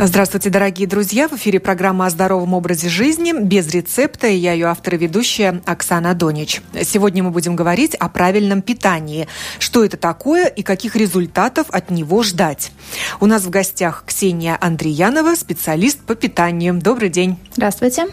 Здравствуйте, дорогие друзья! В эфире программа о здоровом образе жизни без рецепта. Я ее автор и ведущая Оксана Донич. Сегодня мы будем говорить о правильном питании. Что это такое и каких результатов от него ждать. У нас в гостях Ксения Андреянова, специалист по питанию. Добрый день! Здравствуйте!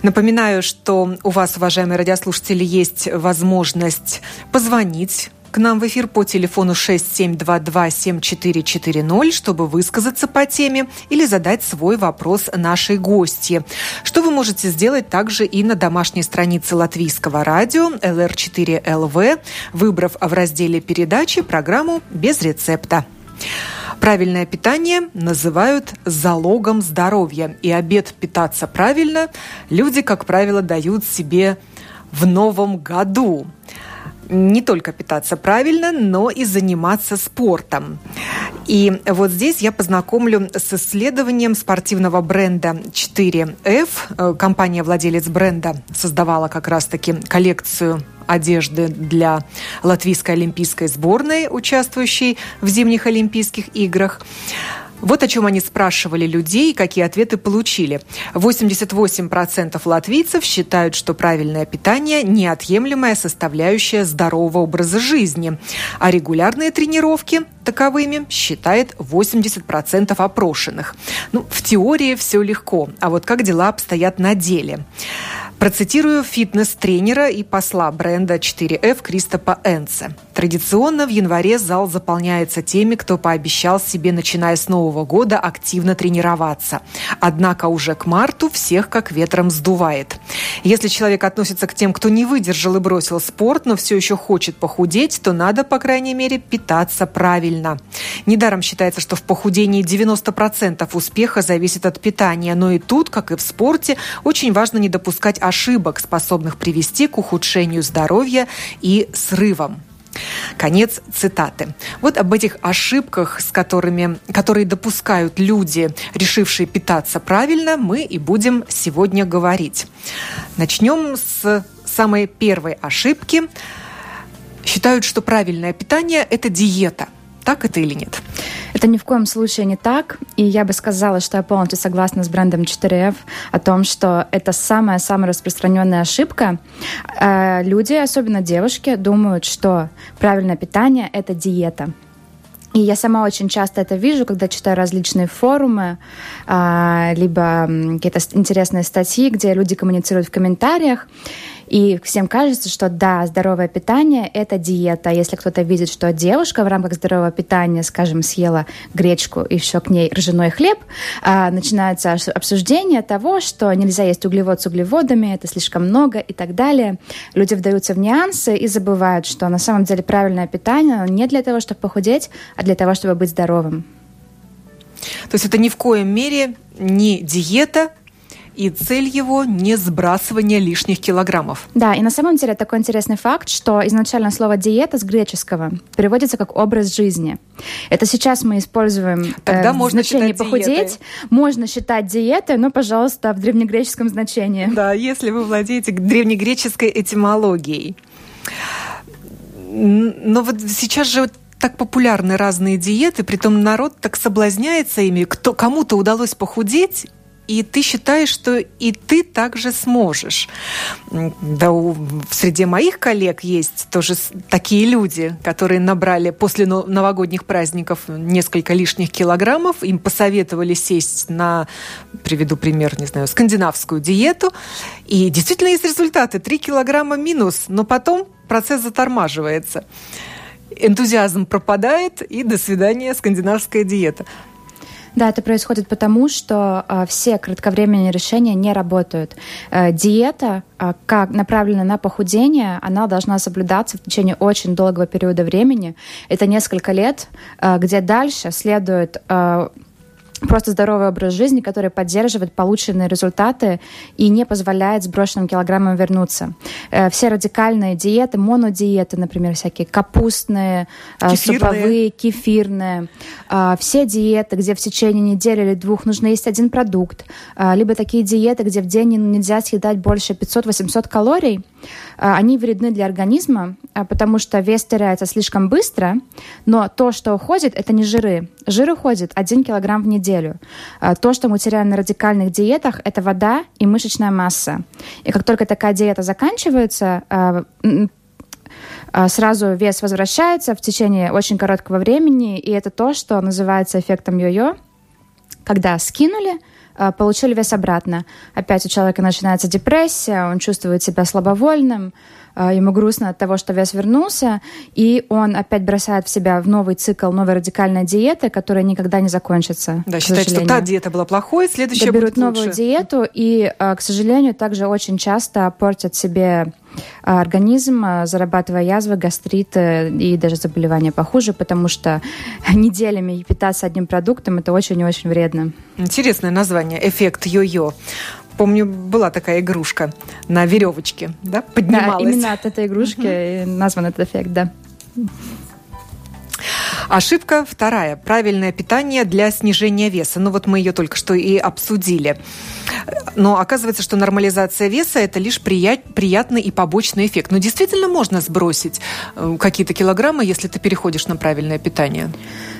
Напоминаю, что у вас, уважаемые радиослушатели, есть возможность позвонить к нам в эфир по телефону 6722-7440, чтобы высказаться по теме или задать свой вопрос нашей гости. Что вы можете сделать также и на домашней странице латвийского радио LR4LV, выбрав в разделе передачи программу «Без рецепта». Правильное питание называют залогом здоровья. И обед питаться правильно люди, как правило, дают себе в новом году не только питаться правильно, но и заниматься спортом. И вот здесь я познакомлю с исследованием спортивного бренда 4F. Э, компания-владелец бренда создавала как раз-таки коллекцию одежды для латвийской олимпийской сборной, участвующей в зимних Олимпийских играх. Вот о чем они спрашивали людей какие ответы получили. 88% латвийцев считают, что правильное питание – неотъемлемая составляющая здорового образа жизни, а регулярные тренировки таковыми считает 80% опрошенных. Ну, в теории все легко, а вот как дела обстоят на деле? Процитирую фитнес-тренера и посла бренда 4F Кристопа Энце. Традиционно в январе зал заполняется теми, кто пообещал себе, начиная с Нового года, активно тренироваться. Однако уже к марту всех как ветром сдувает. Если человек относится к тем, кто не выдержал и бросил спорт, но все еще хочет похудеть, то надо, по крайней мере, питаться правильно. Недаром считается, что в похудении 90% успеха зависит от питания, но и тут, как и в спорте, очень важно не допускать ошибок, способных привести к ухудшению здоровья и срывам. Конец цитаты. Вот об этих ошибках, с которыми, которые допускают люди, решившие питаться правильно, мы и будем сегодня говорить. Начнем с самой первой ошибки. Считают, что правильное питание – это диета. Так это или нет? Это ни в коем случае не так. И я бы сказала, что я полностью согласна с брендом 4F о том, что это самая-самая распространенная ошибка. Э, люди, особенно девушки, думают, что правильное питание — это диета. И я сама очень часто это вижу, когда читаю различные форумы, а, либо какие-то интересные статьи, где люди коммуницируют в комментариях. И всем кажется, что да, здоровое питание — это диета. Если кто-то видит, что девушка в рамках здорового питания, скажем, съела гречку и еще к ней ржаной хлеб, а, начинается обсуждение того, что нельзя есть углевод с углеводами, это слишком много и так далее. Люди вдаются в нюансы и забывают, что на самом деле правильное питание не для того, чтобы похудеть, а для того, чтобы быть здоровым. То есть это ни в коем мере не диета, и цель его не сбрасывание лишних килограммов. Да, и на самом деле такой интересный факт, что изначально слово диета с греческого переводится как образ жизни. Это сейчас мы используем Тогда э, можно значение похудеть. Диетой. Можно считать диетой, но, пожалуйста, в древнегреческом значении. Да, если вы владеете древнегреческой этимологией. Но вот сейчас же так популярны разные диеты, притом народ так соблазняется ими. Кто, кому-то удалось похудеть, и ты считаешь, что и ты также сможешь. Да, у, среди моих коллег есть тоже такие люди, которые набрали после новогодних праздников несколько лишних килограммов, им посоветовали сесть на, приведу пример, не знаю, скандинавскую диету, и действительно есть результаты, 3 килограмма минус, но потом процесс затормаживается. Энтузиазм пропадает, и до свидания, скандинавская диета. Да, это происходит потому, что э, все кратковременные решения не работают. Э, диета, э, как направлена на похудение, она должна соблюдаться в течение очень долгого периода времени. Это несколько лет, э, где дальше следует э, просто здоровый образ жизни, который поддерживает полученные результаты и не позволяет сброшенным килограммам вернуться. Э, все радикальные диеты, монодиеты, например, всякие капустные, э, кефирные. суповые, кефирные, э, все диеты, где в течение недели или двух нужно есть один продукт, либо такие диеты, где в день нельзя съедать больше 500-800 калорий, они вредны для организма, потому что вес теряется слишком быстро, но то, что уходит, это не жиры. Жир уходит 1 килограмм в неделю. А, то, что мы теряем на радикальных диетах, это вода и мышечная масса. И как только такая диета заканчивается, а, а, сразу вес возвращается в течение очень короткого времени, и это то, что называется эффектом йо-йо, когда скинули, получили вес обратно. Опять у человека начинается депрессия, он чувствует себя слабовольным, а, ему грустно от того, что вес вернулся, и он опять бросает в себя в новый цикл новой радикальной диеты, которая никогда не закончится. Да, считает, что та диета была плохой, следующая да, берут будет лучше. новую диету, и, а, к сожалению, также очень часто портят себе а, организм, зарабатывая язвы, гастрит и даже заболевания похуже, потому что неделями питаться одним продуктом это очень и очень вредно. Интересное название эффект йо-йо помню, была такая игрушка на веревочке, да, поднималась. Да, именно от этой игрушки назван этот эффект, да. Ошибка вторая. Правильное питание для снижения веса. Ну вот мы ее только что и обсудили. Но оказывается, что нормализация веса – это лишь прият, приятный и побочный эффект. Но действительно можно сбросить э, какие-то килограммы, если ты переходишь на правильное питание?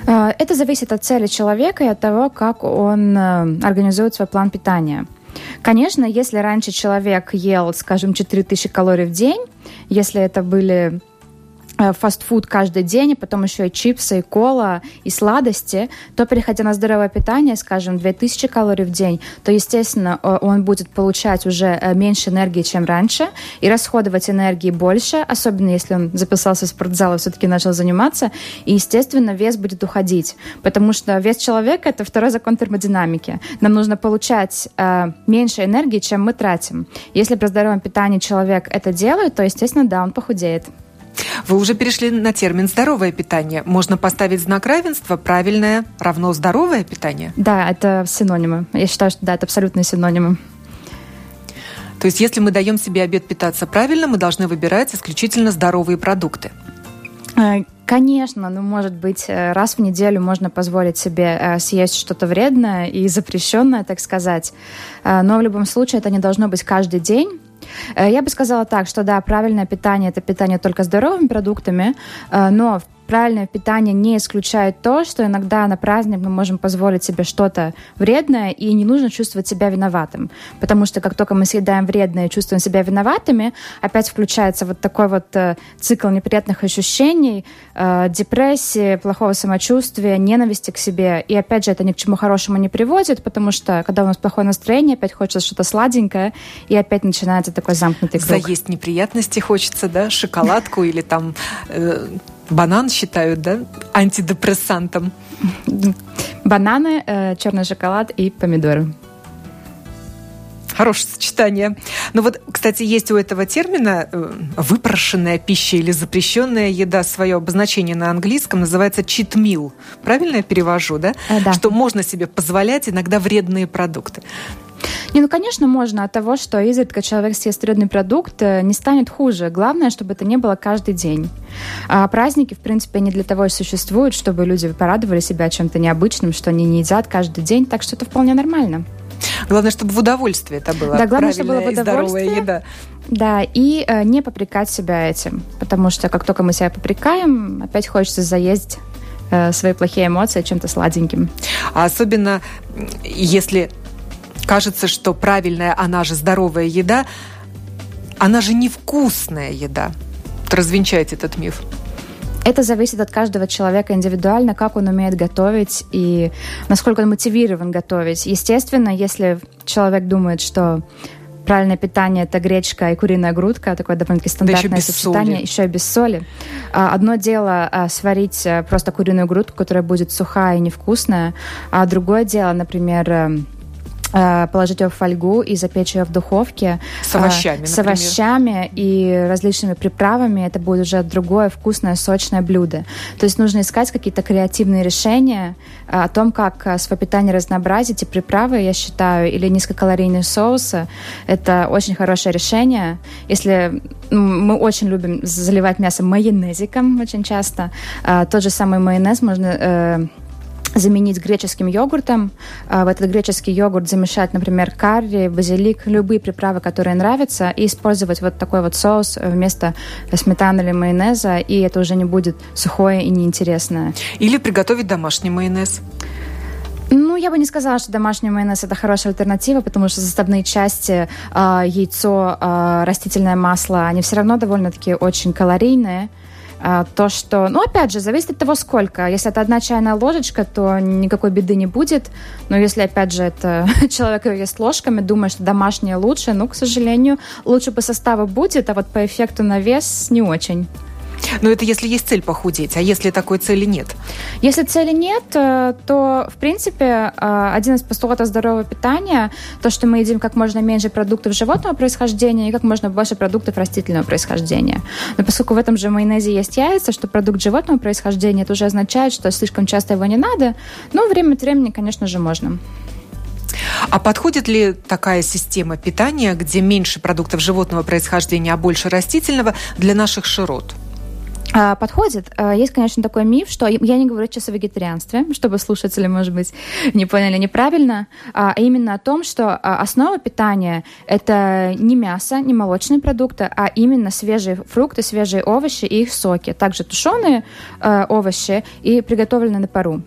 А, это зависит от цели человека и от того, как он э, организует свой план питания. Конечно, если раньше человек ел, скажем, 4000 калорий в день, если это были фастфуд каждый день, и потом еще и чипсы, и кола, и сладости, то, переходя на здоровое питание, скажем, 2000 калорий в день, то, естественно, он будет получать уже э, меньше энергии, чем раньше, и расходовать энергии больше, особенно если он записался в спортзал и все-таки начал заниматься, и, естественно, вес будет уходить, потому что вес человека — это второй закон термодинамики. Нам нужно получать э, меньше энергии, чем мы тратим. Если при здоровом питании человек это делает, то, естественно, да, он похудеет. Вы уже перешли на термин «здоровое питание». Можно поставить знак равенства «правильное равно здоровое питание»? Да, это синонимы. Я считаю, что да, это абсолютные синонимы. То есть, если мы даем себе обед питаться правильно, мы должны выбирать исключительно здоровые продукты. Э, конечно, ну, может быть, э, раз в неделю можно позволить себе э, съесть что-то вредное и запрещенное, так сказать. Но в любом случае это не должно быть каждый день. Э, я бы сказала так, что да, правильное питание – это питание только здоровыми продуктами, э, но в правильное питание не исключает то, что иногда на праздник мы можем позволить себе что-то вредное, и не нужно чувствовать себя виноватым. Потому что как только мы съедаем вредное и чувствуем себя виноватыми, опять включается вот такой вот э, цикл неприятных ощущений, э, депрессии, плохого самочувствия, ненависти к себе. И опять же, это ни к чему хорошему не приводит, потому что когда у нас плохое настроение, опять хочется что-то сладенькое, и опять начинается такой замкнутый круг. Заесть неприятности хочется, да, шоколадку или там э, Банан считают, да, антидепрессантом? Бананы, э, черный шоколад и помидоры. Хорошее сочетание. Но вот, кстати, есть у этого термина э, выпрошенная пища или запрещенная еда свое обозначение на английском называется cheat meal. Правильно я перевожу, да? Э, да. Что можно себе позволять иногда вредные продукты. Не, ну, конечно, можно от того, что изредка человек съест вредный продукт, э, не станет хуже. Главное, чтобы это не было каждый день. А праздники, в принципе, не для того и существуют, чтобы люди порадовали себя чем-то необычным, что они не едят каждый день, так что это вполне нормально. Главное, чтобы в удовольствие это было. Да, главное, чтобы было в удовольствие. еда. Да, и э, не попрекать себя этим, потому что как только мы себя попрекаем, опять хочется заесть э, свои плохие эмоции чем-то сладеньким. А особенно если кажется, что правильная, она же здоровая еда, она же невкусная еда. Развенчайте этот миф. Это зависит от каждого человека индивидуально, как он умеет готовить и насколько он мотивирован готовить. Естественно, если человек думает, что правильное питание это гречка и куриная грудка, такое довольно-таки стандартное да еще сочетание, соли. еще и без соли. А, одно дело а, сварить э, просто куриную грудку, которая будет сухая и невкусная, а другое дело, например, эм, положить ее в фольгу и запечь ее в духовке. С овощами, С овощами и различными приправами. Это будет уже другое вкусное, сочное блюдо. То есть нужно искать какие-то креативные решения э, о том, как э, свое питание разнообразить. И приправы, я считаю, или низкокалорийные соусы – это очень хорошее решение. Если мы очень любим заливать мясо майонезиком очень часто, тот же самый майонез можно заменить греческим йогуртом. А, в этот греческий йогурт замешать, например, карри, базилик, любые приправы, которые нравятся, и использовать вот такой вот соус вместо сметаны или майонеза, и это уже не будет сухое и неинтересное. Или приготовить домашний майонез. Ну, я бы не сказала, что домашний майонез это хорошая альтернатива, потому что составные части, э, яйцо, э, растительное масло, они все равно довольно-таки очень калорийные. А, то, что, ну, опять же, зависит от того, сколько. Если это одна чайная ложечка, то никакой беды не будет. Но если, опять же, это человек ест ложками, думает, что домашнее лучше, ну, к сожалению, лучше по составу будет, а вот по эффекту на вес не очень. Но это если есть цель похудеть, а если такой цели нет? Если цели нет, э, то, в принципе, э, один из постулатов здорового питания, то, что мы едим как можно меньше продуктов животного происхождения и как можно больше продуктов растительного происхождения. Но поскольку в этом же майонезе есть яйца, что продукт животного происхождения, это уже означает, что слишком часто его не надо, но время от времени, конечно же, можно. А подходит ли такая система питания, где меньше продуктов животного происхождения, а больше растительного для наших широт? А, подходит. А, есть, конечно, такой миф, что я не говорю сейчас о вегетарианстве, чтобы слушатели, может быть, не поняли неправильно, а именно о том, что основа питания — это не мясо, не молочные продукты, а именно свежие фрукты, свежие овощи и их соки. Также тушеные овощи и приготовленные на пару.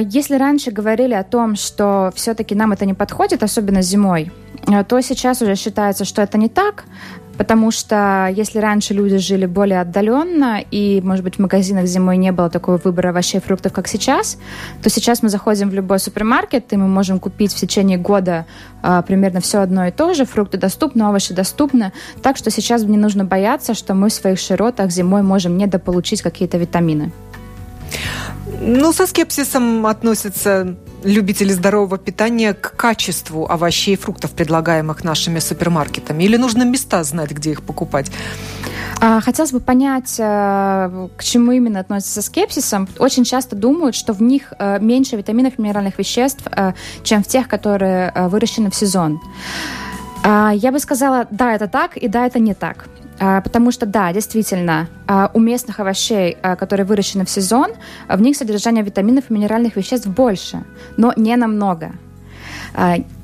Если раньше говорили о том, что все-таки нам это не подходит, особенно зимой, то сейчас уже считается, что это не так, Потому что если раньше люди жили более отдаленно, и, может быть, в магазинах зимой не было такого выбора овощей и фруктов, как сейчас, то сейчас мы заходим в любой супермаркет, и мы можем купить в течение года а, примерно все одно и то же. Фрукты доступны, овощи доступны. Так что сейчас не нужно бояться, что мы в своих широтах зимой можем недополучить какие-то витамины. Ну, со скепсисом относятся любители здорового питания к качеству овощей и фруктов, предлагаемых нашими супермаркетами? Или нужно места знать, где их покупать? А, хотелось бы понять, э, к чему именно относится скепсисом. Очень часто думают, что в них э, меньше витаминов и минеральных веществ, э, чем в тех, которые выращены в сезон. А, я бы сказала, да, это так, и да, это не так. А, потому что, да, действительно, а, у местных овощей, а, которые выращены в сезон, в них содержание витаминов и минеральных веществ больше, но не намного.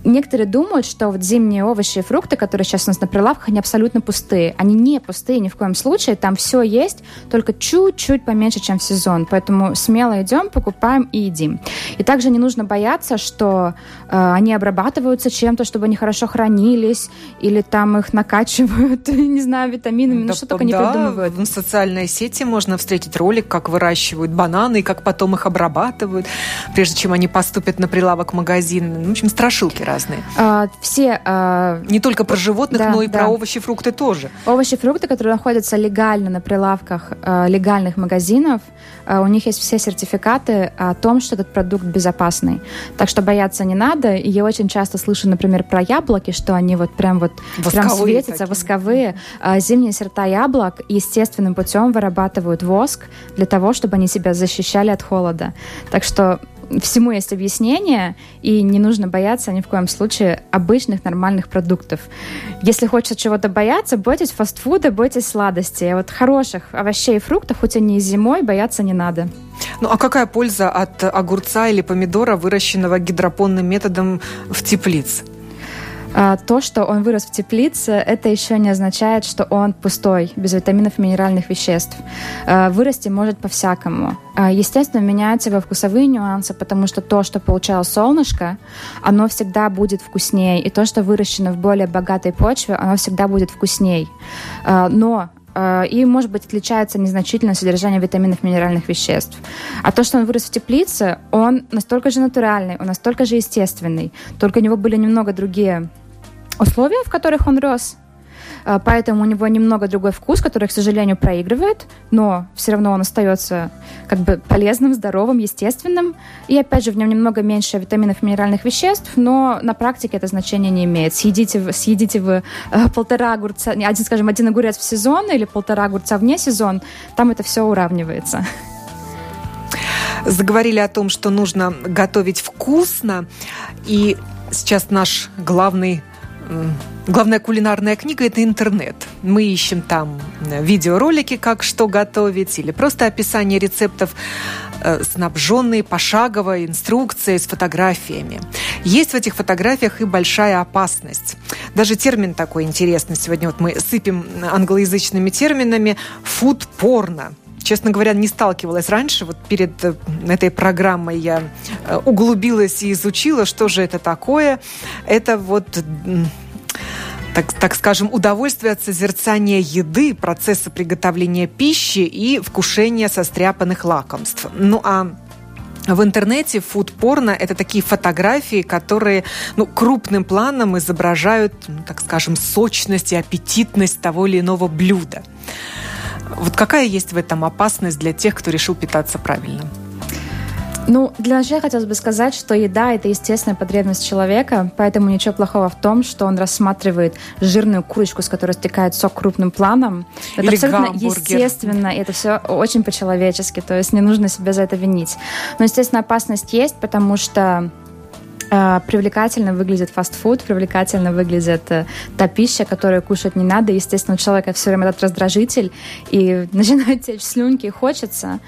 Некоторые думают, что вот зимние овощи и фрукты, которые сейчас у нас на прилавках, они абсолютно пустые. Они не пустые ни в коем случае. Там все есть, только чуть-чуть поменьше, чем в сезон. Поэтому смело идем, покупаем и едим. И также не нужно бояться, что э, они обрабатываются чем-то, чтобы они хорошо хранились, или там их накачивают, не знаю, витаминами, ну, да, ну что только да, не придумывают. В социальной сети можно встретить ролик, как выращивают бананы, и как потом их обрабатывают, прежде чем они поступят на прилавок магазина. Ну, в общем, страшилки разные. А, все... А... Не только про животных, да, но и да. про овощи фрукты тоже. Овощи фрукты, которые находятся легально на прилавках а, легальных магазинов, а, у них есть все сертификаты о том, что этот продукт безопасный. Так что бояться не надо. И я очень часто слышу, например, про яблоки, что они вот прям вот прям светятся, такие. восковые. А, зимние сорта яблок естественным путем вырабатывают воск для того, чтобы они себя защищали от холода. Так что всему есть объяснение, и не нужно бояться ни в коем случае обычных нормальных продуктов. Если хочется чего-то бояться, бойтесь фастфуда, бойтесь сладостей. А вот хороших овощей и фруктов, хоть они и зимой, бояться не надо. Ну а какая польза от огурца или помидора, выращенного гидропонным методом в теплице? А, то, что он вырос в теплице, это еще не означает, что он пустой, без витаминов и минеральных веществ. А, вырасти может по-всякому. А, естественно, меняются его вкусовые нюансы, потому что то, что получало солнышко, оно всегда будет вкуснее. И то, что выращено в более богатой почве, оно всегда будет вкусней. Но и, может быть, отличается незначительное содержание витаминов минеральных веществ. А то, что он вырос в теплице, он настолько же натуральный, он настолько же естественный, только у него были немного другие условия, в которых он рос. А, поэтому у него немного другой вкус, который, к сожалению, проигрывает, но все равно он остается как бы полезным, здоровым, естественным. И опять же, в нем немного меньше витаминов и минеральных веществ, но на практике это значение не имеет. Съедите, съедите вы э, полтора огурца, один, скажем, один огурец в сезон или полтора огурца вне сезон, там это все уравнивается. Заговорили о том, что нужно готовить вкусно, и сейчас наш главный Главная кулинарная книга – это интернет. Мы ищем там э, видеоролики, как что готовить, или просто описание рецептов, э, снабженные пошаговой инструкцией с фотографиями. Есть в этих фотографиях и большая опасность. Даже термин такой интересный. Сегодня вот мы сыпем англоязычными терминами «фуд-порно». Честно говоря, не сталкивалась раньше. Вот перед этой программой я углубилась и изучила, что же это такое. Это вот так, так скажем, удовольствие от созерцания еды, процесса приготовления пищи и вкушения состряпанных лакомств. Ну а в интернете фуд-порно – это такие фотографии, которые ну, крупным планом изображают, ну, так скажем, сочность и аппетитность того или иного блюда. Вот какая есть в этом опасность для тех, кто решил питаться правильно? Ну, для начала хотелось бы сказать, что еда – это естественная потребность человека, поэтому ничего плохого в том, что он рассматривает жирную курочку, с которой стекает сок крупным планом. Это Или абсолютно гамбургер. естественно, и это все очень по-человечески, то есть не нужно себя за это винить. Но, естественно, опасность есть, потому что привлекательно выглядит фастфуд, привлекательно выглядит э, та пища, которую кушать не надо. Естественно, у человека все время этот раздражитель, и начинает течь слюнки, и хочется.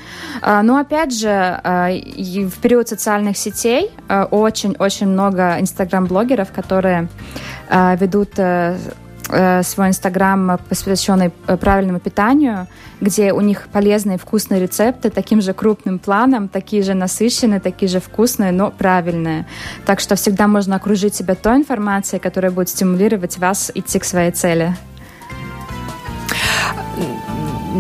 А, но опять же, в период социальных сетей очень-очень много инстаграм-блогеров, которые ведут э, э, свой инстаграм, посвященный э, правильному питанию, где у них полезные вкусные рецепты таким же крупным планом, такие же насыщенные, такие же вкусные, но правильные. Так что всегда можно окружить себя той информацией, которая будет стимулировать вас идти к своей цели.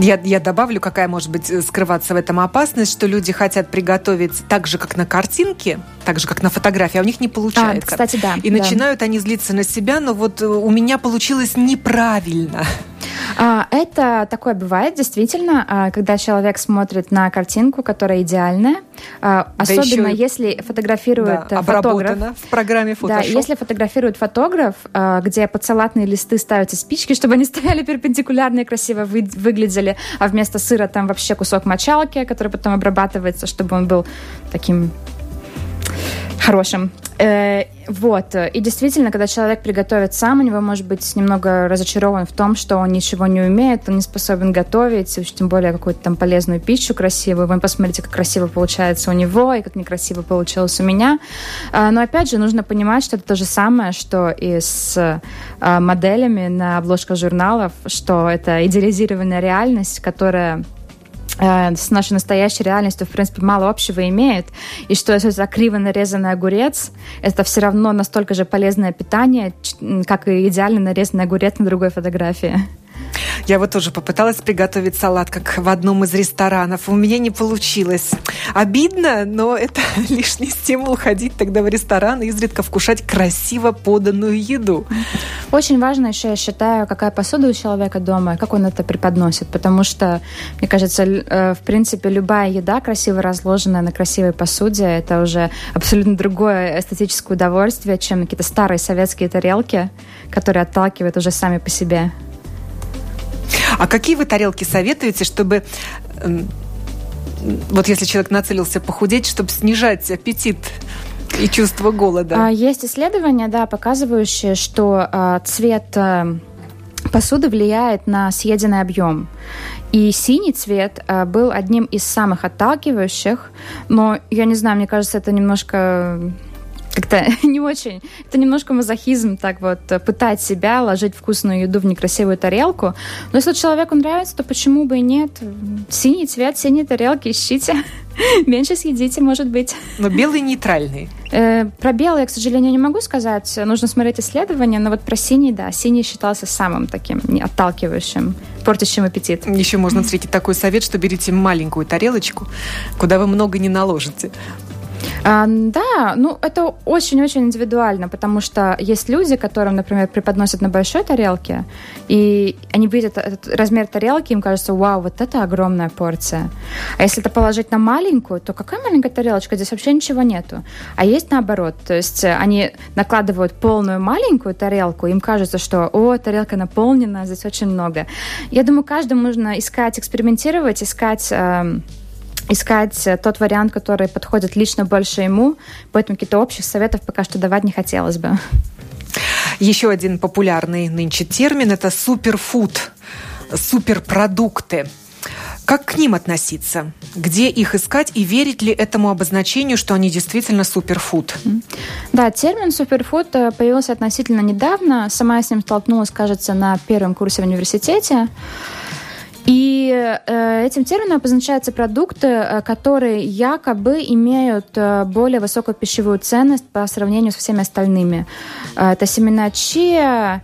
Я, я добавлю, какая может быть э, скрываться в этом опасность, что люди хотят приготовить так же, как на картинке, так же, как на фотографии, а у них не получается. А, кстати, да. И да. начинают они злиться на себя, но вот э, у меня получилось неправильно. А, Это такое бывает, действительно, а, когда человек смотрит на картинку, которая идеальная, а, Да особенно еще если фотографирует Да, э, фотограф. в программе Да, Photoshop. если фотографирует фотограф, где под салатные листы ставятся спички, чтобы они стояли перпендикулярно и красиво вы- выглядели, а вместо сыра там вообще кусок мочалки, который потом обрабатывается, чтобы он был таким хорошим. Э, вот. И действительно, когда человек приготовит сам, у него может быть немного разочарован в том, что он ничего не умеет, он не способен готовить, уж тем более какую-то там полезную пищу красивую. Вы посмотрите, как красиво получается у него, и как некрасиво получилось у меня. А, Но опять же, нужно понимать, что это то же самое, что и с а, моделями на обложках журналов, что это идеализированная реальность, которая с нашей настоящей реальностью, в принципе, мало общего имеет, и что если это криво нарезанный огурец, это все равно настолько же полезное питание, как и идеально нарезанный огурец на другой фотографии. Я вот тоже попыталась приготовить салат, как в одном из ресторанов. У меня не получилось. Обидно, но это лишний стимул ходить тогда в ресторан и изредка вкушать красиво поданную еду. Очень важно еще, я считаю, какая посуда у человека дома, как он это преподносит, потому что, мне кажется, э, в принципе, любая еда, красиво разложенная на красивой посуде, это уже абсолютно другое эстетическое удовольствие, чем какие-то старые советские тарелки, которые отталкивают уже сами по себе. А какие вы тарелки советуете, чтобы м, вот если человек нацелился похудеть, чтобы снижать аппетит и чувство голода? А, Есть исследования, да, показывающие, что а, цвет а, посуды влияет на съеденный объем. И синий цвет а, был одним из самых отталкивающих, но я не знаю, мне кажется, это немножко как-то не очень. Это немножко мазохизм, так вот, э, пытать себя, ложить вкусную еду в некрасивую тарелку. Но если человеку нравится, то почему бы и нет? Синий цвет, синие тарелки ищите. Меньше съедите, может быть. Но белый нейтральный. Э, про белый я, к сожалению, не могу сказать. Нужно смотреть исследования, но вот про синий, да, синий считался самым таким отталкивающим, портящим аппетит. Еще можно встретить такой совет, что берите маленькую тарелочку, куда вы много не наложите. А, да, ну это очень-очень индивидуально, потому что есть люди, которым, например, преподносят на большой тарелке, и они видят этот размер тарелки, им кажется, вау, вот это огромная порция. А если это положить на маленькую, то какая маленькая тарелочка? Здесь вообще ничего нету. А есть наоборот, то есть они накладывают полную маленькую тарелку, им кажется, что, о, тарелка наполнена, здесь очень много. Я думаю, каждому нужно искать, экспериментировать, искать... эм, искать э, тот вариант, который подходит лично больше ему, поэтому каких-то общих советов пока что давать не хотелось бы. Еще один популярный нынче термин – это суперфуд, суперпродукты. Как к ним относиться? Где их искать и верить ли этому обозначению, что они действительно суперфуд? Да, термин суперфуд э, появился относительно недавно. Сама я с ним столкнулась, кажется, на первом курсе в университете. И э, этим термином обозначаются продукты, э, которые якобы имеют э, более высокую пищевую ценность по сравнению со всеми остальными. Это семена чиа,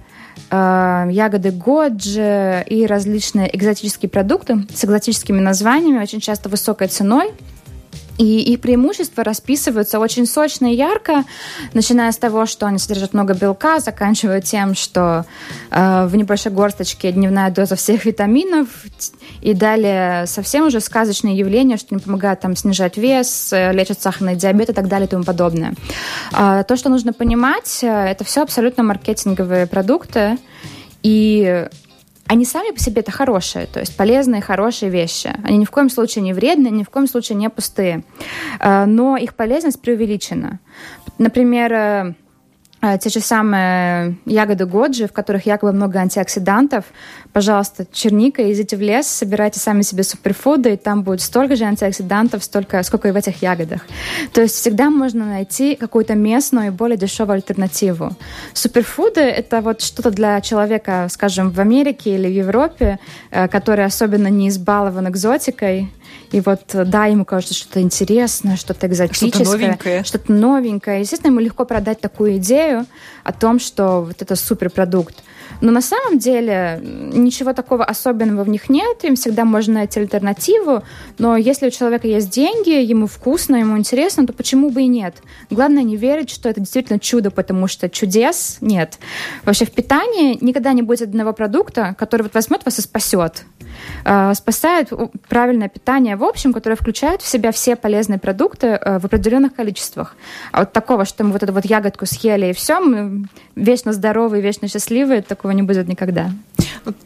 ягоды годжи и различные экзотические продукты с экзотическими названиями, очень часто высокой ценой. И их преимущества расписываются очень сочно и ярко, начиная с того, что они содержат много белка, заканчивая тем, что э, в небольшой горсточке дневная доза всех витаминов, и далее совсем уже сказочные явления, что они помогают там снижать вес, э, лечат сахарный диабет и так далее и тому подобное. Э, то, что нужно понимать, э, это все абсолютно маркетинговые продукты, и они сами по себе это хорошие, то есть полезные, хорошие вещи. Они ни в коем случае не вредные, ни в коем случае не пустые. Э, но их полезность преувеличена. Например, э, те же самые ягоды годжи, в которых якобы много антиоксидантов. Пожалуйста, черника, идите в лес, собирайте сами себе суперфуды, и там будет столько же антиоксидантов, столько, сколько и в этих ягодах. То есть всегда можно найти какую-то местную и более дешевую альтернативу. Суперфуды — это вот что-то для человека, скажем, в Америке или в Европе, э, который особенно не избалован экзотикой, и вот, да, ему кажется что-то интересное, что-то экзотическое. Что-то новенькое. Что-то новенькое. Естественно, ему легко продать такую идею о том, что вот это суперпродукт. Но на самом деле ничего такого особенного в них нет, им всегда можно найти альтернативу, но если у человека есть деньги, ему вкусно, ему интересно, то почему бы и нет? Главное не верить, что это действительно чудо, потому что чудес нет. Вообще в питании никогда не будет одного продукта, который вот возьмет вас и спасет. Э, спасает правильное питание в общем, которое включает в себя все полезные продукты э, в определенных количествах. А вот такого, что мы вот эту вот ягодку съели и все, мы вечно здоровые, вечно счастливые, такого не будет никогда.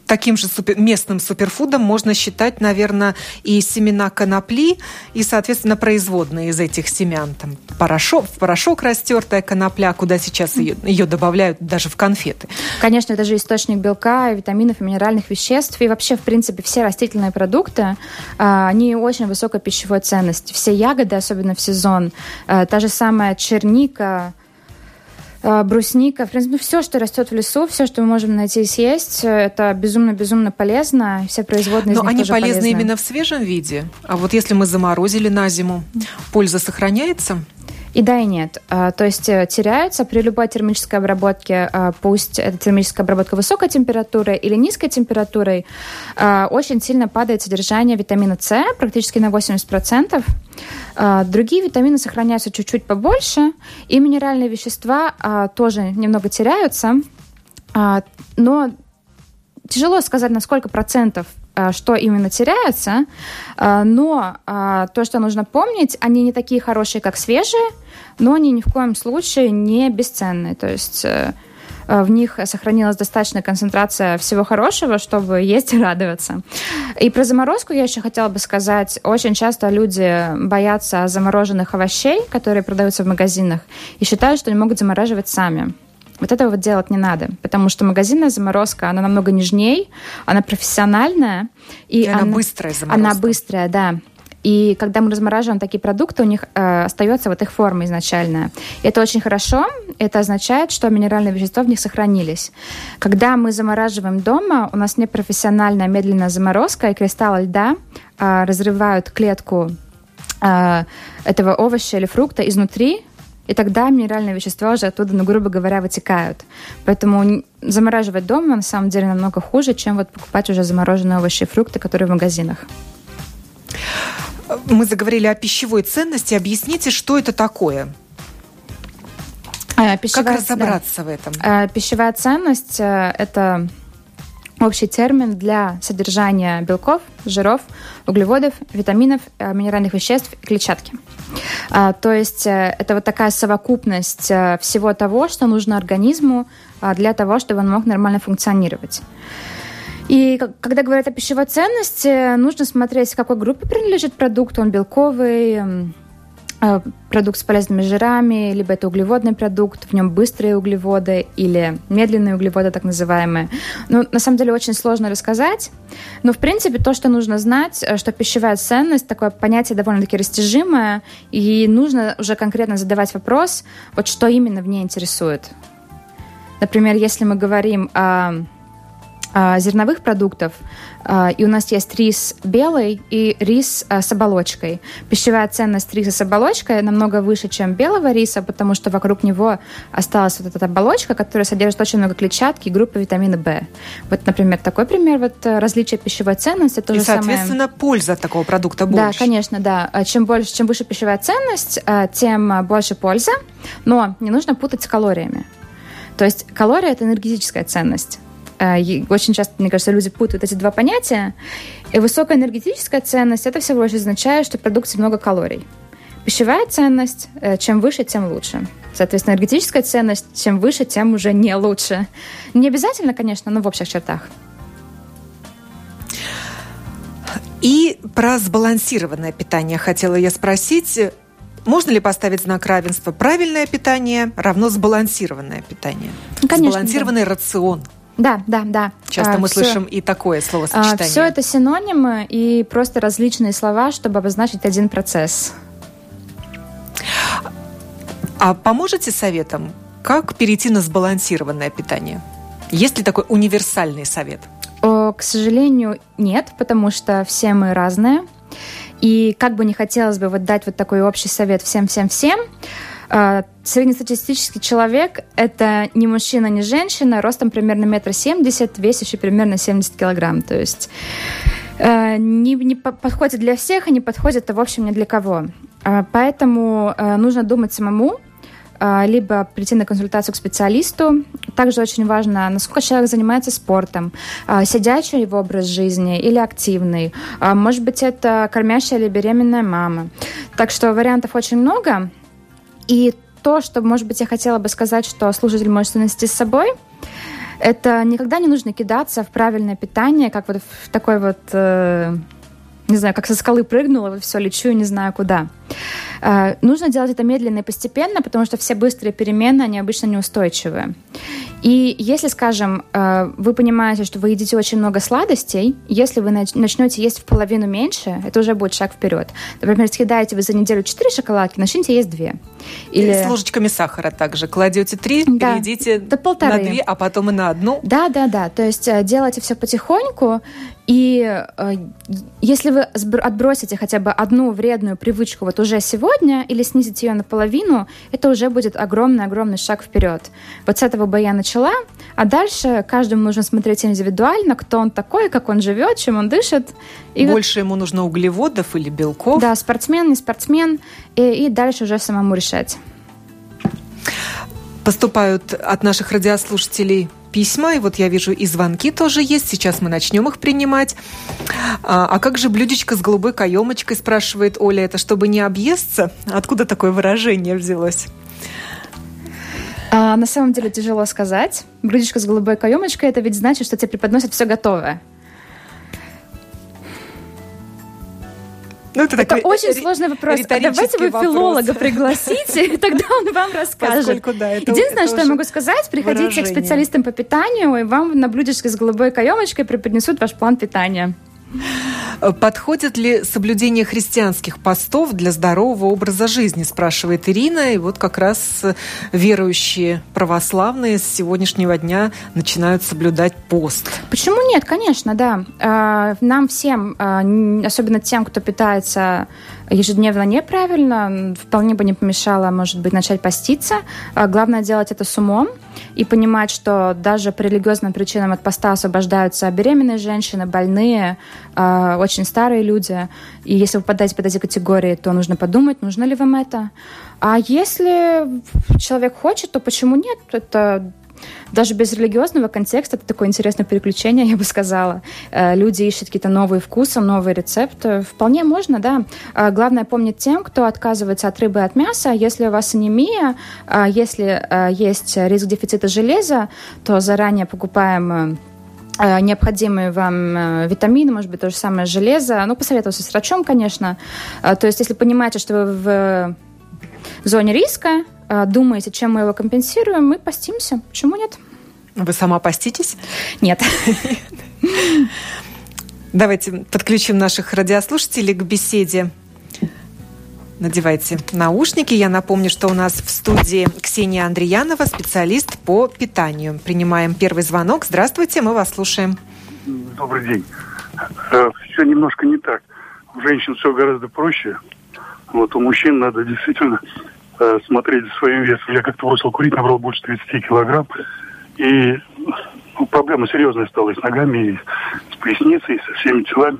Таким же супер, местным суперфудом можно считать, наверное, и семена конопли, и, соответственно, производные из этих семян. Там порошок, в порошок растертая конопля, куда сейчас ее, ее добавляют даже в конфеты. Конечно, это же источник белка, витаминов и минеральных веществ. И вообще, в принципе, все растительные продукты, а, они очень высокой пищевой ценности. Все ягоды, особенно в сезон, а, та же самая черника, брусника, в принципе, все, что растет в лесу, все, что мы можем найти и съесть, это безумно-безумно полезно. Все производные Но они полезны полезны именно в свежем виде. А вот если мы заморозили на зиму, польза сохраняется? И да, и нет. А, то есть э, теряются при любой термической обработке, а, пусть это термическая обработка высокой температурой или низкой температурой, а, очень сильно падает содержание витамина С, практически на 80%. Другие витамины сохраняются чуть-чуть побольше, и минеральные вещества тоже немного теряются. Но тяжело сказать, на сколько процентов что именно теряется, но то, что нужно помнить, они не такие хорошие, как свежие, но они ни в коем случае не бесценные. То есть в них сохранилась достаточная концентрация всего хорошего, чтобы есть и радоваться. И про заморозку я еще хотела бы сказать. Очень часто люди боятся замороженных овощей, которые продаются в магазинах, и считают, что они могут замораживать сами. Вот этого вот делать не надо, потому что магазинная заморозка, она намного нежней, она профессиональная. И, и она, она быстрая заморозка. Она быстрая, да. И когда мы размораживаем такие продукты, у них э, остается вот их форма изначальная. Это очень хорошо. Это означает, что минеральные вещества в них сохранились. Когда мы замораживаем дома, у нас непрофессиональная медленная заморозка, и кристаллы льда э, разрывают клетку э, этого овоща или фрукта изнутри, и тогда минеральные вещества уже оттуда, ну, грубо говоря, вытекают. Поэтому замораживать дома на самом деле намного хуже, чем вот покупать уже замороженные овощи и фрукты, которые в магазинах. Мы заговорили о пищевой ценности. Объясните, что это такое? А, пищевая, как разобраться да. в этом? А, пищевая ценность э, – это общий термин для содержания белков, жиров, углеводов, витаминов, э, минеральных веществ и клетчатки. То есть э, это вот такая совокупность э, всего того, что нужно организму для того, чтобы он мог нормально функционировать. И когда говорят о пищевой ценности, нужно смотреть, к какой группе принадлежит продукт. Он белковый, Э, продукт с полезными жирами, либо это углеводный продукт, в нем быстрые углеводы или медленные углеводы, так называемые. Ну, на самом деле, очень сложно рассказать, но, в принципе, то, что нужно знать, э, что пищевая ценность, такое понятие довольно-таки растяжимое, и нужно уже конкретно задавать вопрос, вот что именно в ней интересует. Например, если мы говорим о зерновых продуктов, а, и у нас есть рис белый и рис а, с оболочкой. Пищевая ценность риса с оболочкой намного выше, чем белого риса, потому что вокруг него осталась вот эта оболочка, которая содержит очень много клетчатки и группы витамина В. Вот, например, такой пример вот э, различия пищевой ценности. То и, соответственно, самое... польза от такого продукта больше. Да, конечно, да. Чем больше, чем выше пищевая ценность, тем больше пользы, но не нужно путать с калориями. То есть калория – это энергетическая ценность. Э, очень часто, мне кажется, люди путают эти два понятия. И высокая энергетическая ценность – это всего лишь означает, что в продукте много калорий. Пищевая ценность – чем выше, тем лучше. Соответственно, энергетическая ценность – чем выше, тем уже не лучше. Не обязательно, конечно, но в общих чертах. И про сбалансированное питание хотела я спросить. Можно ли поставить знак равенства? Правильное питание равно сбалансированное питание. Конечно, Сбалансированный да. рацион. Да, да, да. Часто а, мы все, слышим и такое словосочетание. А, все это синонимы и просто различные слова, чтобы обозначить один процесс. А поможете советом, как перейти на сбалансированное питание? Есть ли такой универсальный совет? О, к сожалению, нет, потому что все мы разные. И как бы не хотелось бы вот дать вот такой общий совет всем-всем-всем, а, среднестатистический человек – это не мужчина, не женщина, ростом примерно метр семьдесят, весящий примерно 70 килограмм. То есть э, не, не подходит для всех и не подходит, в общем, ни для кого. А, поэтому э, нужно думать самому, а, либо прийти на консультацию к специалисту. Также очень важно, насколько человек занимается спортом, сидячий его образ жизни или активный. Может быть, это кормящая или беременная мама. Так что вариантов очень много. И то, что, может быть, я хотела бы сказать, что слушатель может нанести с собой, это никогда не нужно кидаться в правильное питание, как вот в такой вот, э, не знаю, как со скалы прыгнула, вот все, лечу не знаю куда. Э, нужно делать это медленно и постепенно, потому что все быстрые перемены, они обычно неустойчивые. И если, скажем, э, вы понимаете, что вы едите очень много сладостей, если вы начнете есть в половину меньше, это уже будет шаг вперед. Например, съедаете вы за неделю 4 шоколадки, начните есть 2. Или... И с ложечками сахара также. Кладете 3, да. перейдите До полторы. на 2, а потом и на одну. Да, да, да. То есть э, делайте все потихоньку, и э, если вы отбросите хотя бы одну вредную привычку вот уже сегодня или снизите ее наполовину, это уже будет огромный-огромный шаг вперед. Вот с этого бы я начала, а дальше каждому нужно смотреть индивидуально, кто он такой, как он живет, чем он дышит. И Больше вот, ему нужно углеводов или белков. Да, спортсмен, не спортсмен, и, и дальше уже самому решать. Поступают от наших радиослушателей письма, и вот я вижу и звонки тоже есть. Сейчас мы начнем их принимать. А, а как же блюдечко с голубой каемочкой, спрашивает Оля. Это чтобы не объесться? Откуда такое выражение взялось? А, на самом деле тяжело сказать. Блюдечко с голубой каемочкой, это ведь значит, что тебе преподносят все готовое. Ну, это это очень сложный вопрос. А давайте вы филолога вопрос. пригласите, и тогда он вам расскажет. Поскольку, да, это, Единственное, это что я могу сказать, приходите выражение. к специалистам по питанию, и вам на блюдечке с голубой каемочкой преподнесут ваш план питания. Подходит ли соблюдение христианских постов для здорового образа жизни, спрашивает Ирина. И вот как раз верующие православные с сегодняшнего дня начинают соблюдать пост. Почему нет? Конечно, да. А, нам всем, а, особенно тем, кто питается ежедневно неправильно, вполне бы не помешало, может быть, начать поститься. А, главное делать это с умом и понимать, что даже по религиозным причинам от поста освобождаются беременные женщины, больные, а, очень старые люди. И если вы попадаете под эти категории, то нужно подумать, нужно ли вам это. А если человек хочет, то почему нет? Это даже без религиозного контекста это такое интересное переключение, я бы сказала. Э, люди ищут какие-то новые вкусы, новые рецепты. Вполне можно, да. А главное помнить тем, кто отказывается от рыбы и от мяса. Если у вас анемия, а если э, есть риск дефицита железа, то заранее покупаем э, необходимые вам витамины, может быть, то же самое железо. Ну, посоветоваться с врачом, конечно. То есть, если понимаете, что вы в зоне риска, а, думаете, чем мы его компенсируем, мы постимся. Почему нет? Вы сама поститесь? Нет. Давайте подключим наших радиослушателей к беседе. надевайте наушники. Я напомню, что у нас в студии Ксения Андреянова, специалист по питанию. Принимаем первый звонок. Здравствуйте, мы вас слушаем. Добрый день. Э, все немножко не так. У женщин все гораздо проще. Вот у мужчин надо действительно э, смотреть за своим весом. Я как-то бросил курить, набрал больше 30 килограмм. И ну, проблема серьезная стала и с ногами, и с поясницей, и со всеми телами.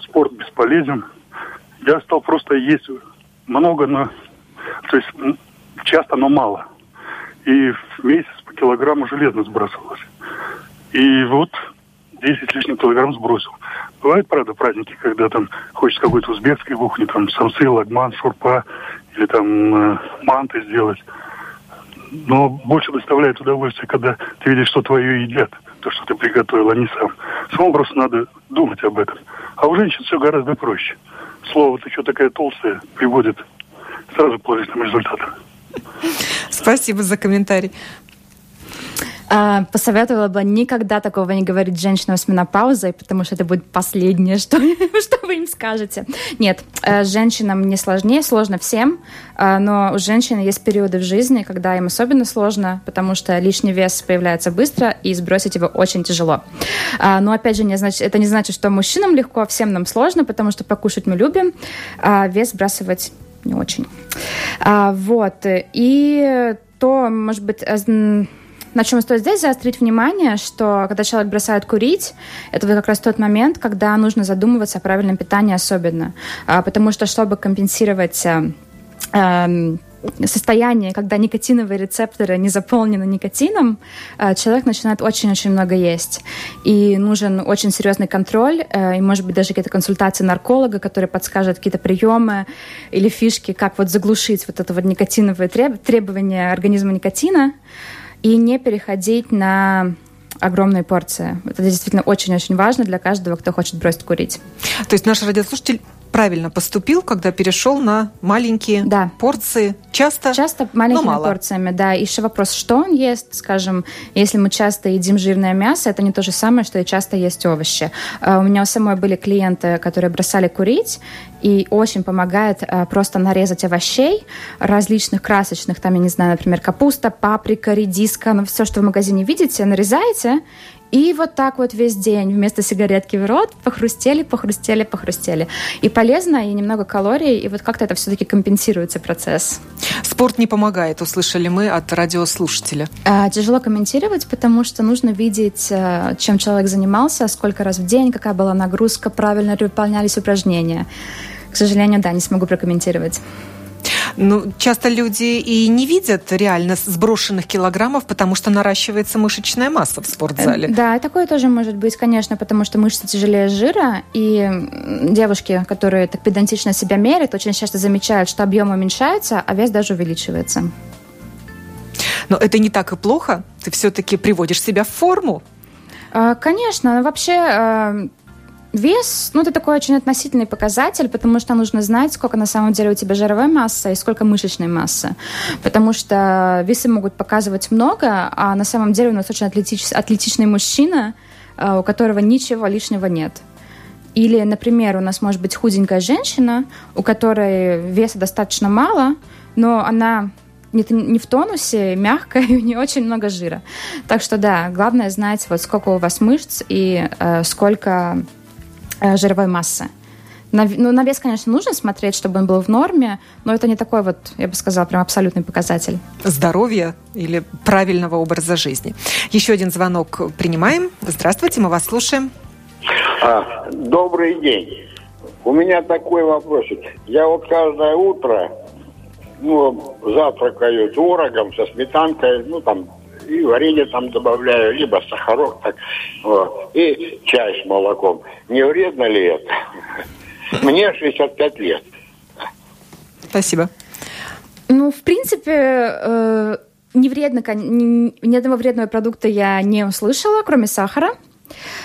Спорт бесполезен. Я стал просто есть много, но то есть часто, но мало. И в месяц по килограмму железно сбрасывалось. И вот 10 лишних килограмм сбросил. Бывают, правда, праздники, когда там хочется какой-то узбекской кухни, там самсы, лагман, шурпа или там э, манты сделать. Но больше доставляет удовольствие, когда ты видишь, что твое едят, то, что ты приготовил, а не сам. Самому просто надо думать об этом. А у женщин все гораздо проще. Слово «ты что такая толстая» приводит сразу к положительным результатам. Спасибо за комментарий. А, посоветовала бы никогда такого не говорить женщинам с менопаузой, потому что это будет последнее, что, что вы им скажете. Нет, э, женщинам не сложнее, сложно всем, э, но у женщин есть периоды в жизни, когда им особенно сложно, потому что лишний вес появляется быстро, и сбросить его очень тяжело. А, но опять же, не значит, это не значит, что мужчинам легко, а всем нам сложно, потому что покушать мы любим, а вес сбрасывать не очень. Вот. И то, может быть, на чем стоит здесь заострить внимание, что когда человек бросает курить, это как раз тот момент, когда нужно задумываться о правильном питании особенно. А, потому что, чтобы компенсировать э, эм, состояние, когда никотиновые рецепторы не заполнены никотином, э, человек начинает очень-очень много есть. И нужен очень серьезный контроль, э, и, может быть, даже какие-то консультации нарколога, который подскажет какие-то приемы или фишки, как вот заглушить вот это вот никотиновые требования организма никотина и не переходить на огромные порции. Это действительно очень-очень важно для каждого, кто хочет бросить курить. То есть наш радиослушатель правильно поступил, когда перешел на маленькие да. порции. Часто, часто маленькими но мало. порциями, да. И еще вопрос, что он ест, скажем, если мы часто едим жирное мясо, это не то же самое, что и часто есть овощи. А, у меня у самой были клиенты, которые бросали курить, и очень помогает а, просто нарезать овощей различных красочных, там, я не знаю, например, капуста, паприка, редиска, ну, все, что в магазине видите, нарезаете, и вот так вот весь день вместо сигаретки в рот похрустели, похрустели, похрустели. И полезно, и немного калорий, и вот как-то это все-таки компенсируется процесс. Спорт не помогает, услышали мы от радиослушателя. А, тяжело комментировать, потому что нужно видеть, э, чем человек занимался, сколько раз в день, какая была нагрузка, правильно ли выполнялись упражнения. К сожалению, да, не смогу прокомментировать. Ну, часто люди и не видят реально сброшенных килограммов, потому что наращивается мышечная масса в спортзале. Да, такое тоже может быть, конечно, потому что мышцы тяжелее жира, и девушки, которые так педантично себя меряют, очень часто замечают, что объем уменьшается, а вес даже увеличивается. Но это не так и плохо. Ты все-таки приводишь себя в форму. А, конечно, вообще а, Вес, ну, это такой очень относительный показатель, потому что нужно знать, сколько на самом деле у тебя жировой массы и сколько мышечной массы. Потому что весы могут показывать много, а на самом деле у нас очень атлетич, атлетичный мужчина, э, у которого ничего лишнего нет. Или, например, у нас может быть худенькая женщина, у которой веса достаточно мало, но она не, не в тонусе, мягкая, и у нее очень много жира. Так что да, главное знать, вот сколько у вас мышц и э, сколько жировой массы. На, ну, на вес, конечно, нужно смотреть, чтобы он был в норме, но это не такой вот, я бы сказала, прям абсолютный показатель. Здоровья или правильного образа жизни. Еще один звонок принимаем. Здравствуйте, мы вас слушаем. А, добрый день. У меня такой вопросик. Я вот каждое утро ну, завтракаю творогом со сметанкой, ну, там, и варенье там добавляю, либо сахарок, так, вот, и чай с молоком. Не вредно ли это? Мне 65 лет. Спасибо. Ну, в принципе, э, не вредно, ни, ни одного вредного продукта я не услышала, кроме сахара.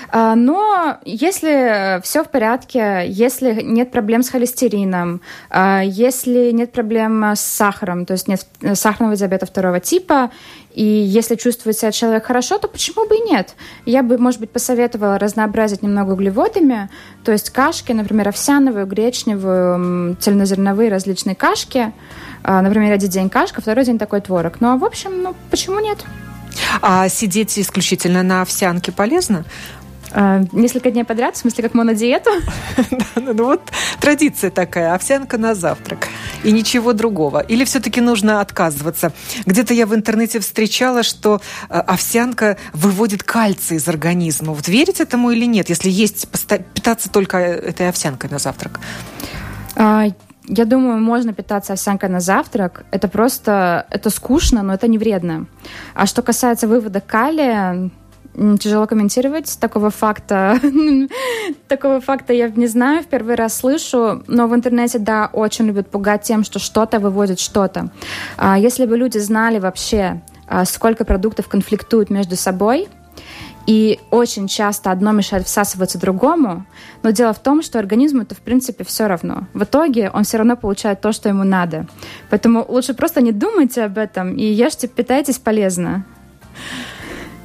А, но если все в порядке, если нет проблем с холестерином, а, если нет проблем с сахаром, то есть нет сахарного диабета второго типа, и если чувствует себя человек хорошо, то почему бы и нет? Я бы, может быть, посоветовала разнообразить немного углеводами, то есть кашки, например, овсяновую, гречневую, цельнозерновые различные кашки. А, например, один день кашка, второй день такой творог. Ну, а в общем, ну, почему нет? А сидеть исключительно на овсянке полезно? А, несколько дней подряд, в смысле, как монодиету? Ну, ну вот традиция такая, овсянка на завтрак и ничего другого. Или все-таки нужно отказываться? Где-то я в интернете встречала, что э, овсянка выводит кальций из организма. Вот верить этому или нет, если есть питаться только этой овсянкой на завтрак? Я думаю, можно питаться овсянкой на завтрак. Это просто, это скучно, но это не вредно. А что касается вывода калия, Тяжело комментировать такого факта. такого факта я не знаю, в первый раз слышу, но в интернете, да, очень любят пугать тем, что что-то выводит что-то. А если бы люди знали вообще, а, сколько продуктов конфликтуют между собой, и очень часто одно мешает всасываться другому. Но дело в том, что организму это в принципе все равно. В итоге он все равно получает то, что ему надо. Поэтому лучше просто не думайте об этом и ешьте, питайтесь полезно.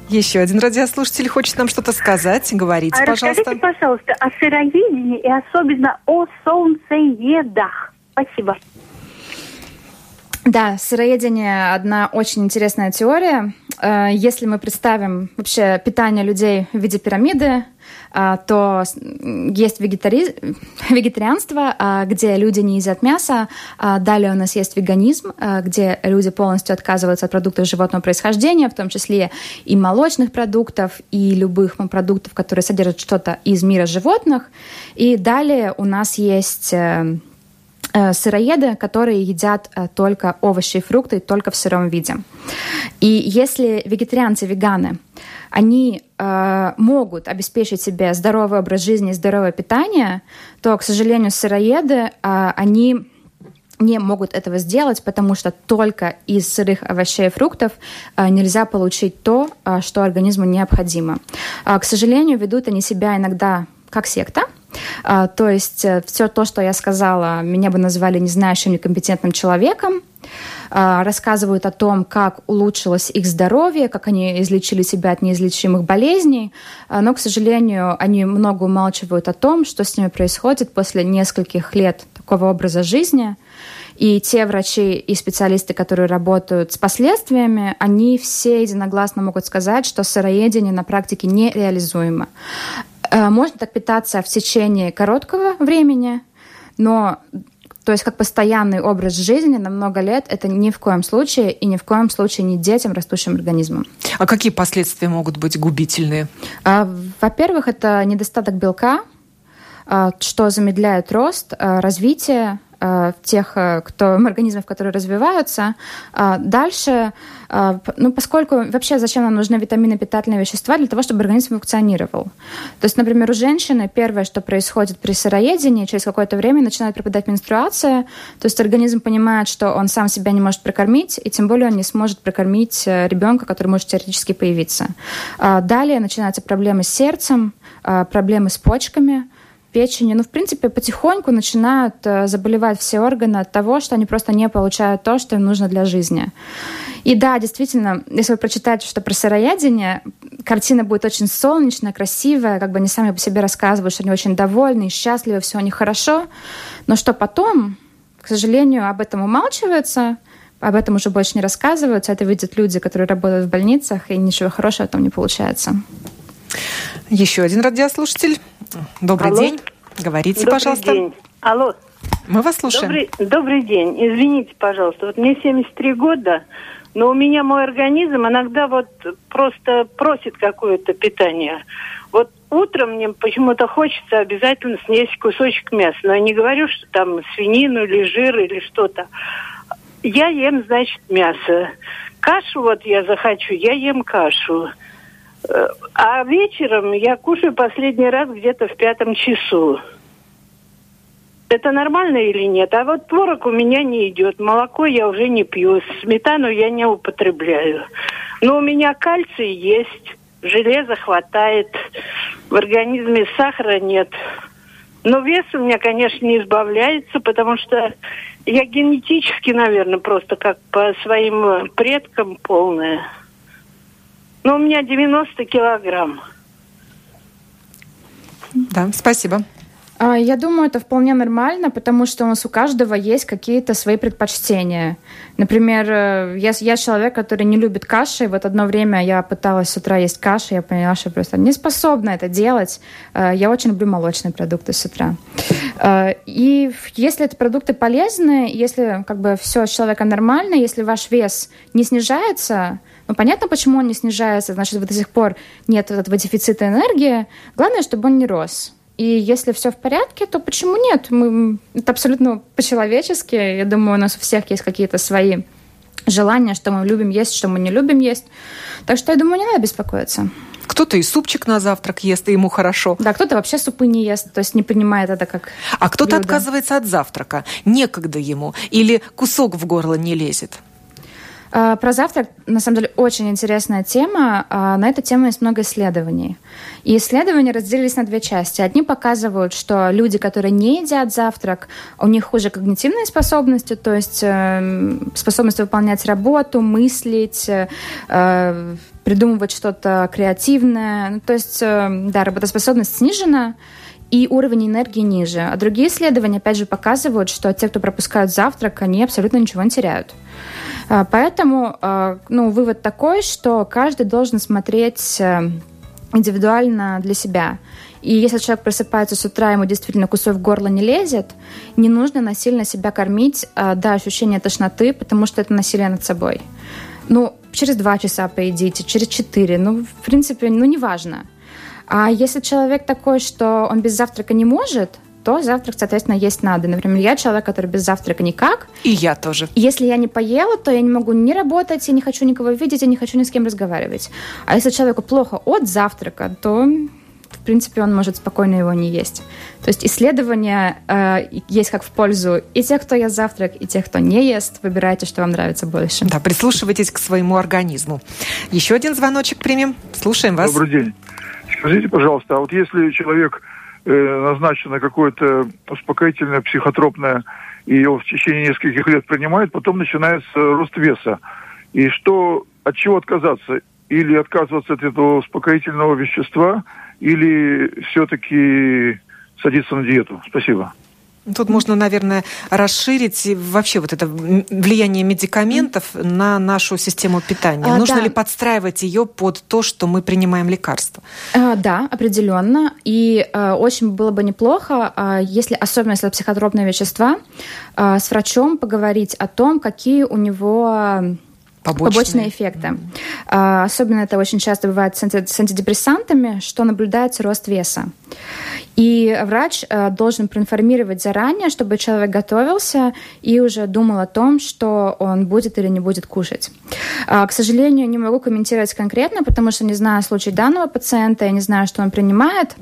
Еще один радиослушатель хочет нам что-то сказать. Говорите, а пожалуйста. Расскажите, пожалуйста, о сыроедении и особенно о солнцеедах. Спасибо. Да, сыроедение – одна очень интересная теория. Э, если мы представим вообще питание людей в виде пирамиды, э, то есть вегетари... вегетарианство, э, где люди не едят мясо. Далее у нас есть веганизм, где люди полностью отказываются от продуктов животного происхождения, в том числе и молочных продуктов, и любых продуктов, которые содержат что-то из мира животных. И далее у нас есть сыроеды, которые едят э, только овощи и фрукты, только в сыром виде. И если вегетарианцы, веганы, они э, могут обеспечить себе здоровый образ жизни здоровое питание, то, к сожалению, сыроеды, э, они не могут этого сделать, потому что только из сырых овощей и фруктов э, нельзя получить то, э, что организму необходимо. Э, к сожалению, ведут они себя иногда как секта, то есть э, все то, что я сказала, меня бы назвали незнающим, некомпетентным человеком. А, рассказывают о том, как улучшилось их здоровье, как они излечили себя от неизлечимых болезней. А, но, к сожалению, они много умалчивают о том, что с ними происходит после нескольких лет такого образа жизни. И те врачи и специалисты, которые работают с последствиями, они все единогласно могут сказать, что сыроедение на практике нереализуемо. Э, можно так питаться в течение короткого времени, но то есть как постоянный образ жизни на много лет это ни в коем случае и ни в коем случае не детям, растущим организмом. А какие последствия могут быть губительные? А, во-первых, это недостаток белка, а, что замедляет рост, а, развитие тех э, кто, организмов, которые развиваются. А дальше, э, ну, поскольку вообще зачем нам нужны витамины, питательные вещества? Для того, чтобы организм функционировал. То есть, например, у женщины первое, что происходит при сыроедении, через какое-то время начинает пропадать менструация, то есть организм понимает, что он сам себя не может прокормить, и тем более он не сможет прокормить ребенка, который может теоретически появиться. А далее начинаются проблемы с сердцем, проблемы с почками, печени, ну, в принципе, потихоньку начинают э, заболевать все органы от того, что они просто не получают то, что им нужно для жизни. И да, действительно, если вы прочитаете, что про сыроедение, картина будет очень солнечная, красивая, как бы они сами по себе рассказывают, что они очень довольны, счастливы, все у них хорошо. Но что потом, к сожалению, об этом умалчивается, об этом уже больше не рассказываются. Это видят люди, которые работают в больницах, и ничего хорошего там не получается. Еще один радиослушатель. Добрый Алло. день. Говорите, Добрый пожалуйста. День. Алло. Мы вас слушаем. Добрый, добрый день. Извините, пожалуйста. Вот мне 73 года, но у меня мой организм иногда вот просто просит какое-то питание. Вот утром мне почему-то хочется обязательно снять кусочек мяса. Но я не говорю, что там свинину или жир или что-то. Я ем, значит, мясо. Кашу вот я захочу, я ем кашу. А вечером я кушаю последний раз где-то в пятом часу. Это нормально или нет? А вот творог у меня не идет. Молоко я уже не пью. Сметану я не употребляю. Но у меня кальций есть. железа хватает, в организме сахара нет. Но вес у меня, конечно, не избавляется, потому что я генетически, наверное, просто как по своим предкам полная. Но у меня 90 килограмм. Да, спасибо. А, я думаю, это вполне нормально, потому что у нас у каждого есть какие-то свои предпочтения. Например, э, я, я человек, который не любит каши. Вот одно время я пыталась с утра есть каши, я поняла, что я просто не способна это делать. Э, я очень люблю молочные продукты с утра. Э, и если это продукты полезные, если как бы все с человеком нормально, если ваш вес не снижается, ну, понятно, почему он не снижается, значит, до сих пор нет этого дефицита энергии. Главное, чтобы он не рос. И если все в порядке, то почему нет? Мы, это абсолютно по-человечески. Я думаю, у нас у всех есть какие-то свои желания, что мы любим есть, что мы не любим есть. Так что я думаю, не надо беспокоиться. Кто-то и супчик на завтрак ест, и ему хорошо. Да, кто-то вообще супы не ест, то есть не принимает это как А кто-то отказывается от завтрака, некогда ему, или кусок в горло не лезет. А, про завтрак, на самом деле, очень интересная тема. А, на эту тему есть много исследований. И исследования разделились на две части. Одни показывают, что люди, которые не едят завтрак, у них хуже когнитивные способности, то есть э, способность выполнять работу, мыслить, э, придумывать что-то креативное. Ну, то есть, э, да, работоспособность снижена, и уровень энергии ниже. А другие исследования, опять же, показывают, что те, кто пропускают завтрак, они абсолютно ничего не теряют. А, поэтому а, ну, вывод такой, что каждый должен смотреть э, индивидуально для себя. И если человек просыпается с утра, ему действительно кусок в горло не лезет, не нужно насильно себя кормить а, до ощущения тошноты, потому что это насилие над собой. Ну, через два часа поедите, через четыре, ну, в принципе, ну, неважно. А если человек такой, что он без завтрака не может, то завтрак, соответственно, есть надо. Например, я человек, который без завтрака никак. И я тоже. Если я не поела, то я не могу ни работать, я не хочу никого видеть, я не хочу ни с кем разговаривать. А если человеку плохо от завтрака, то в принципе, он может спокойно его не есть. То есть исследования э, есть как в пользу и тех, кто ест завтрак, и тех, кто не ест. Выбирайте, что вам нравится больше. Да, прислушивайтесь к своему организму. Еще один звоночек примем. Слушаем вас. Добрый день. Скажите, пожалуйста, а вот если человек назначено какое-то успокоительное, психотропное, и его в течение нескольких лет принимают, потом начинается рост веса. И что, от чего отказаться? Или отказываться от этого успокоительного вещества, или все-таки садиться на диету? Спасибо. Тут можно, наверное, расширить вообще вот это влияние медикаментов на нашу систему питания. А, Нужно да. ли подстраивать ее под то, что мы принимаем лекарства? А, да, определенно. И а, очень было бы неплохо, а, если, особенно если психотропные вещества, а, с врачом поговорить о том, какие у него побочные, побочные эффекты. Mm-hmm. Особенно это очень часто бывает с, анти- с антидепрессантами, что наблюдается рост веса. И врач э, должен проинформировать заранее, чтобы человек готовился и уже думал о том, что он будет или не будет кушать. К сожалению, не могу комментировать конкретно, потому что не знаю случай данного пациента, я не знаю, что он принимает,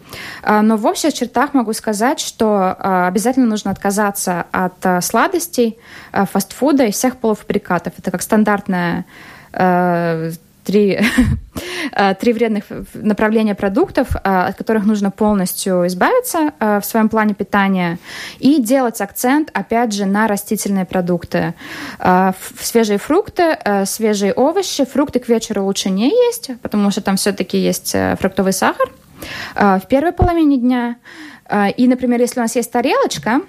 но в общих чертах могу сказать, что обязательно нужно отказаться от сладостей, фастфуда и всех полуфабрикатов. Это как стандартная э, три, э, три вредных направления продуктов, э, от которых нужно полностью избавиться э, в своем плане питания, и делать акцент, опять же, на растительные продукты. Свежие фрукты, свежие овощи. Фрукты к вечеру лучше не есть, потому что там все-таки есть фруктовый сахар в первой половине дня. И, например, если у нас есть тарелочка,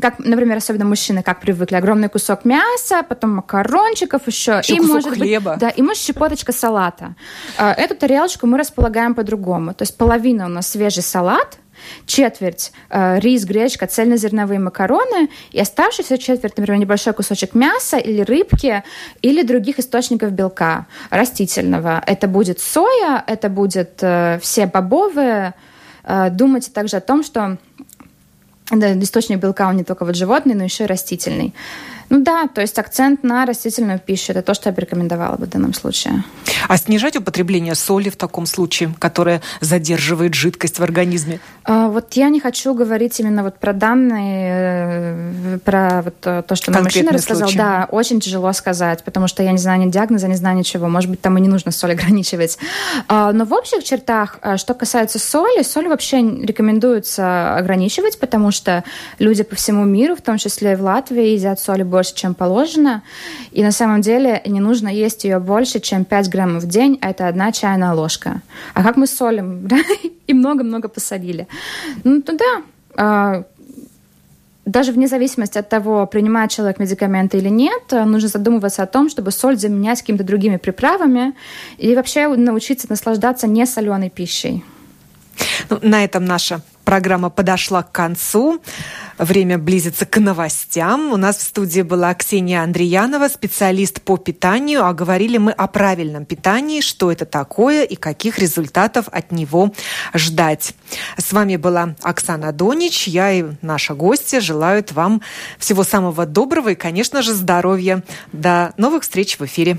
как, например, особенно мужчины, как привыкли, огромный кусок мяса, потом макарончиков еще. еще и, может хлеба. Быть, да, и может щепоточка салата. А, эту тарелочку мы располагаем по-другому. То есть половина у нас свежий салат, четверть э, рис, гречка, цельнозерновые макароны, и оставшаяся четверть, например, небольшой кусочек мяса или рыбки, или других источников белка растительного. Это будет соя, это будет э, все бобовые. Э, думайте также о том, что да, источник белка он не только вот животный, но еще и растительный. Ну да, то есть акцент на растительную пищу. Это то, что я бы рекомендовала бы в данном случае. А снижать употребление соли в таком случае, которая задерживает жидкость в организме? А, вот я не хочу говорить именно вот про данные, э, про вот то, что нам мужчина рассказал. Случай. Да, очень тяжело сказать, потому что я не знаю ни диагноза, не знаю ничего. Может быть, там и не нужно соль ограничивать. А, но в общих чертах, э, что касается соли, соль вообще рекомендуется ограничивать, потому что люди по всему миру, в том числе и в Латвии, едят соли больше, чем положено. И на самом деле не нужно есть ее больше, чем 5 граммов в день, а это одна чайная ложка. А как мы солим? И много-много посолили. Ну, то да, а, даже вне зависимости от того, принимает человек медикаменты или нет, нужно задумываться о том, чтобы соль заменять какими-то другими приправами и вообще научиться наслаждаться несоленой пищей. Ну, на этом наша программа подошла к концу. Время близится к новостям. У нас в студии была Ксения Андреянова, специалист по питанию. А говорили мы о правильном питании, что это такое и каких результатов от него ждать. С вами была Оксана Донич. Я и наша гостья желают вам всего самого доброго и, конечно же, здоровья. До новых встреч в эфире.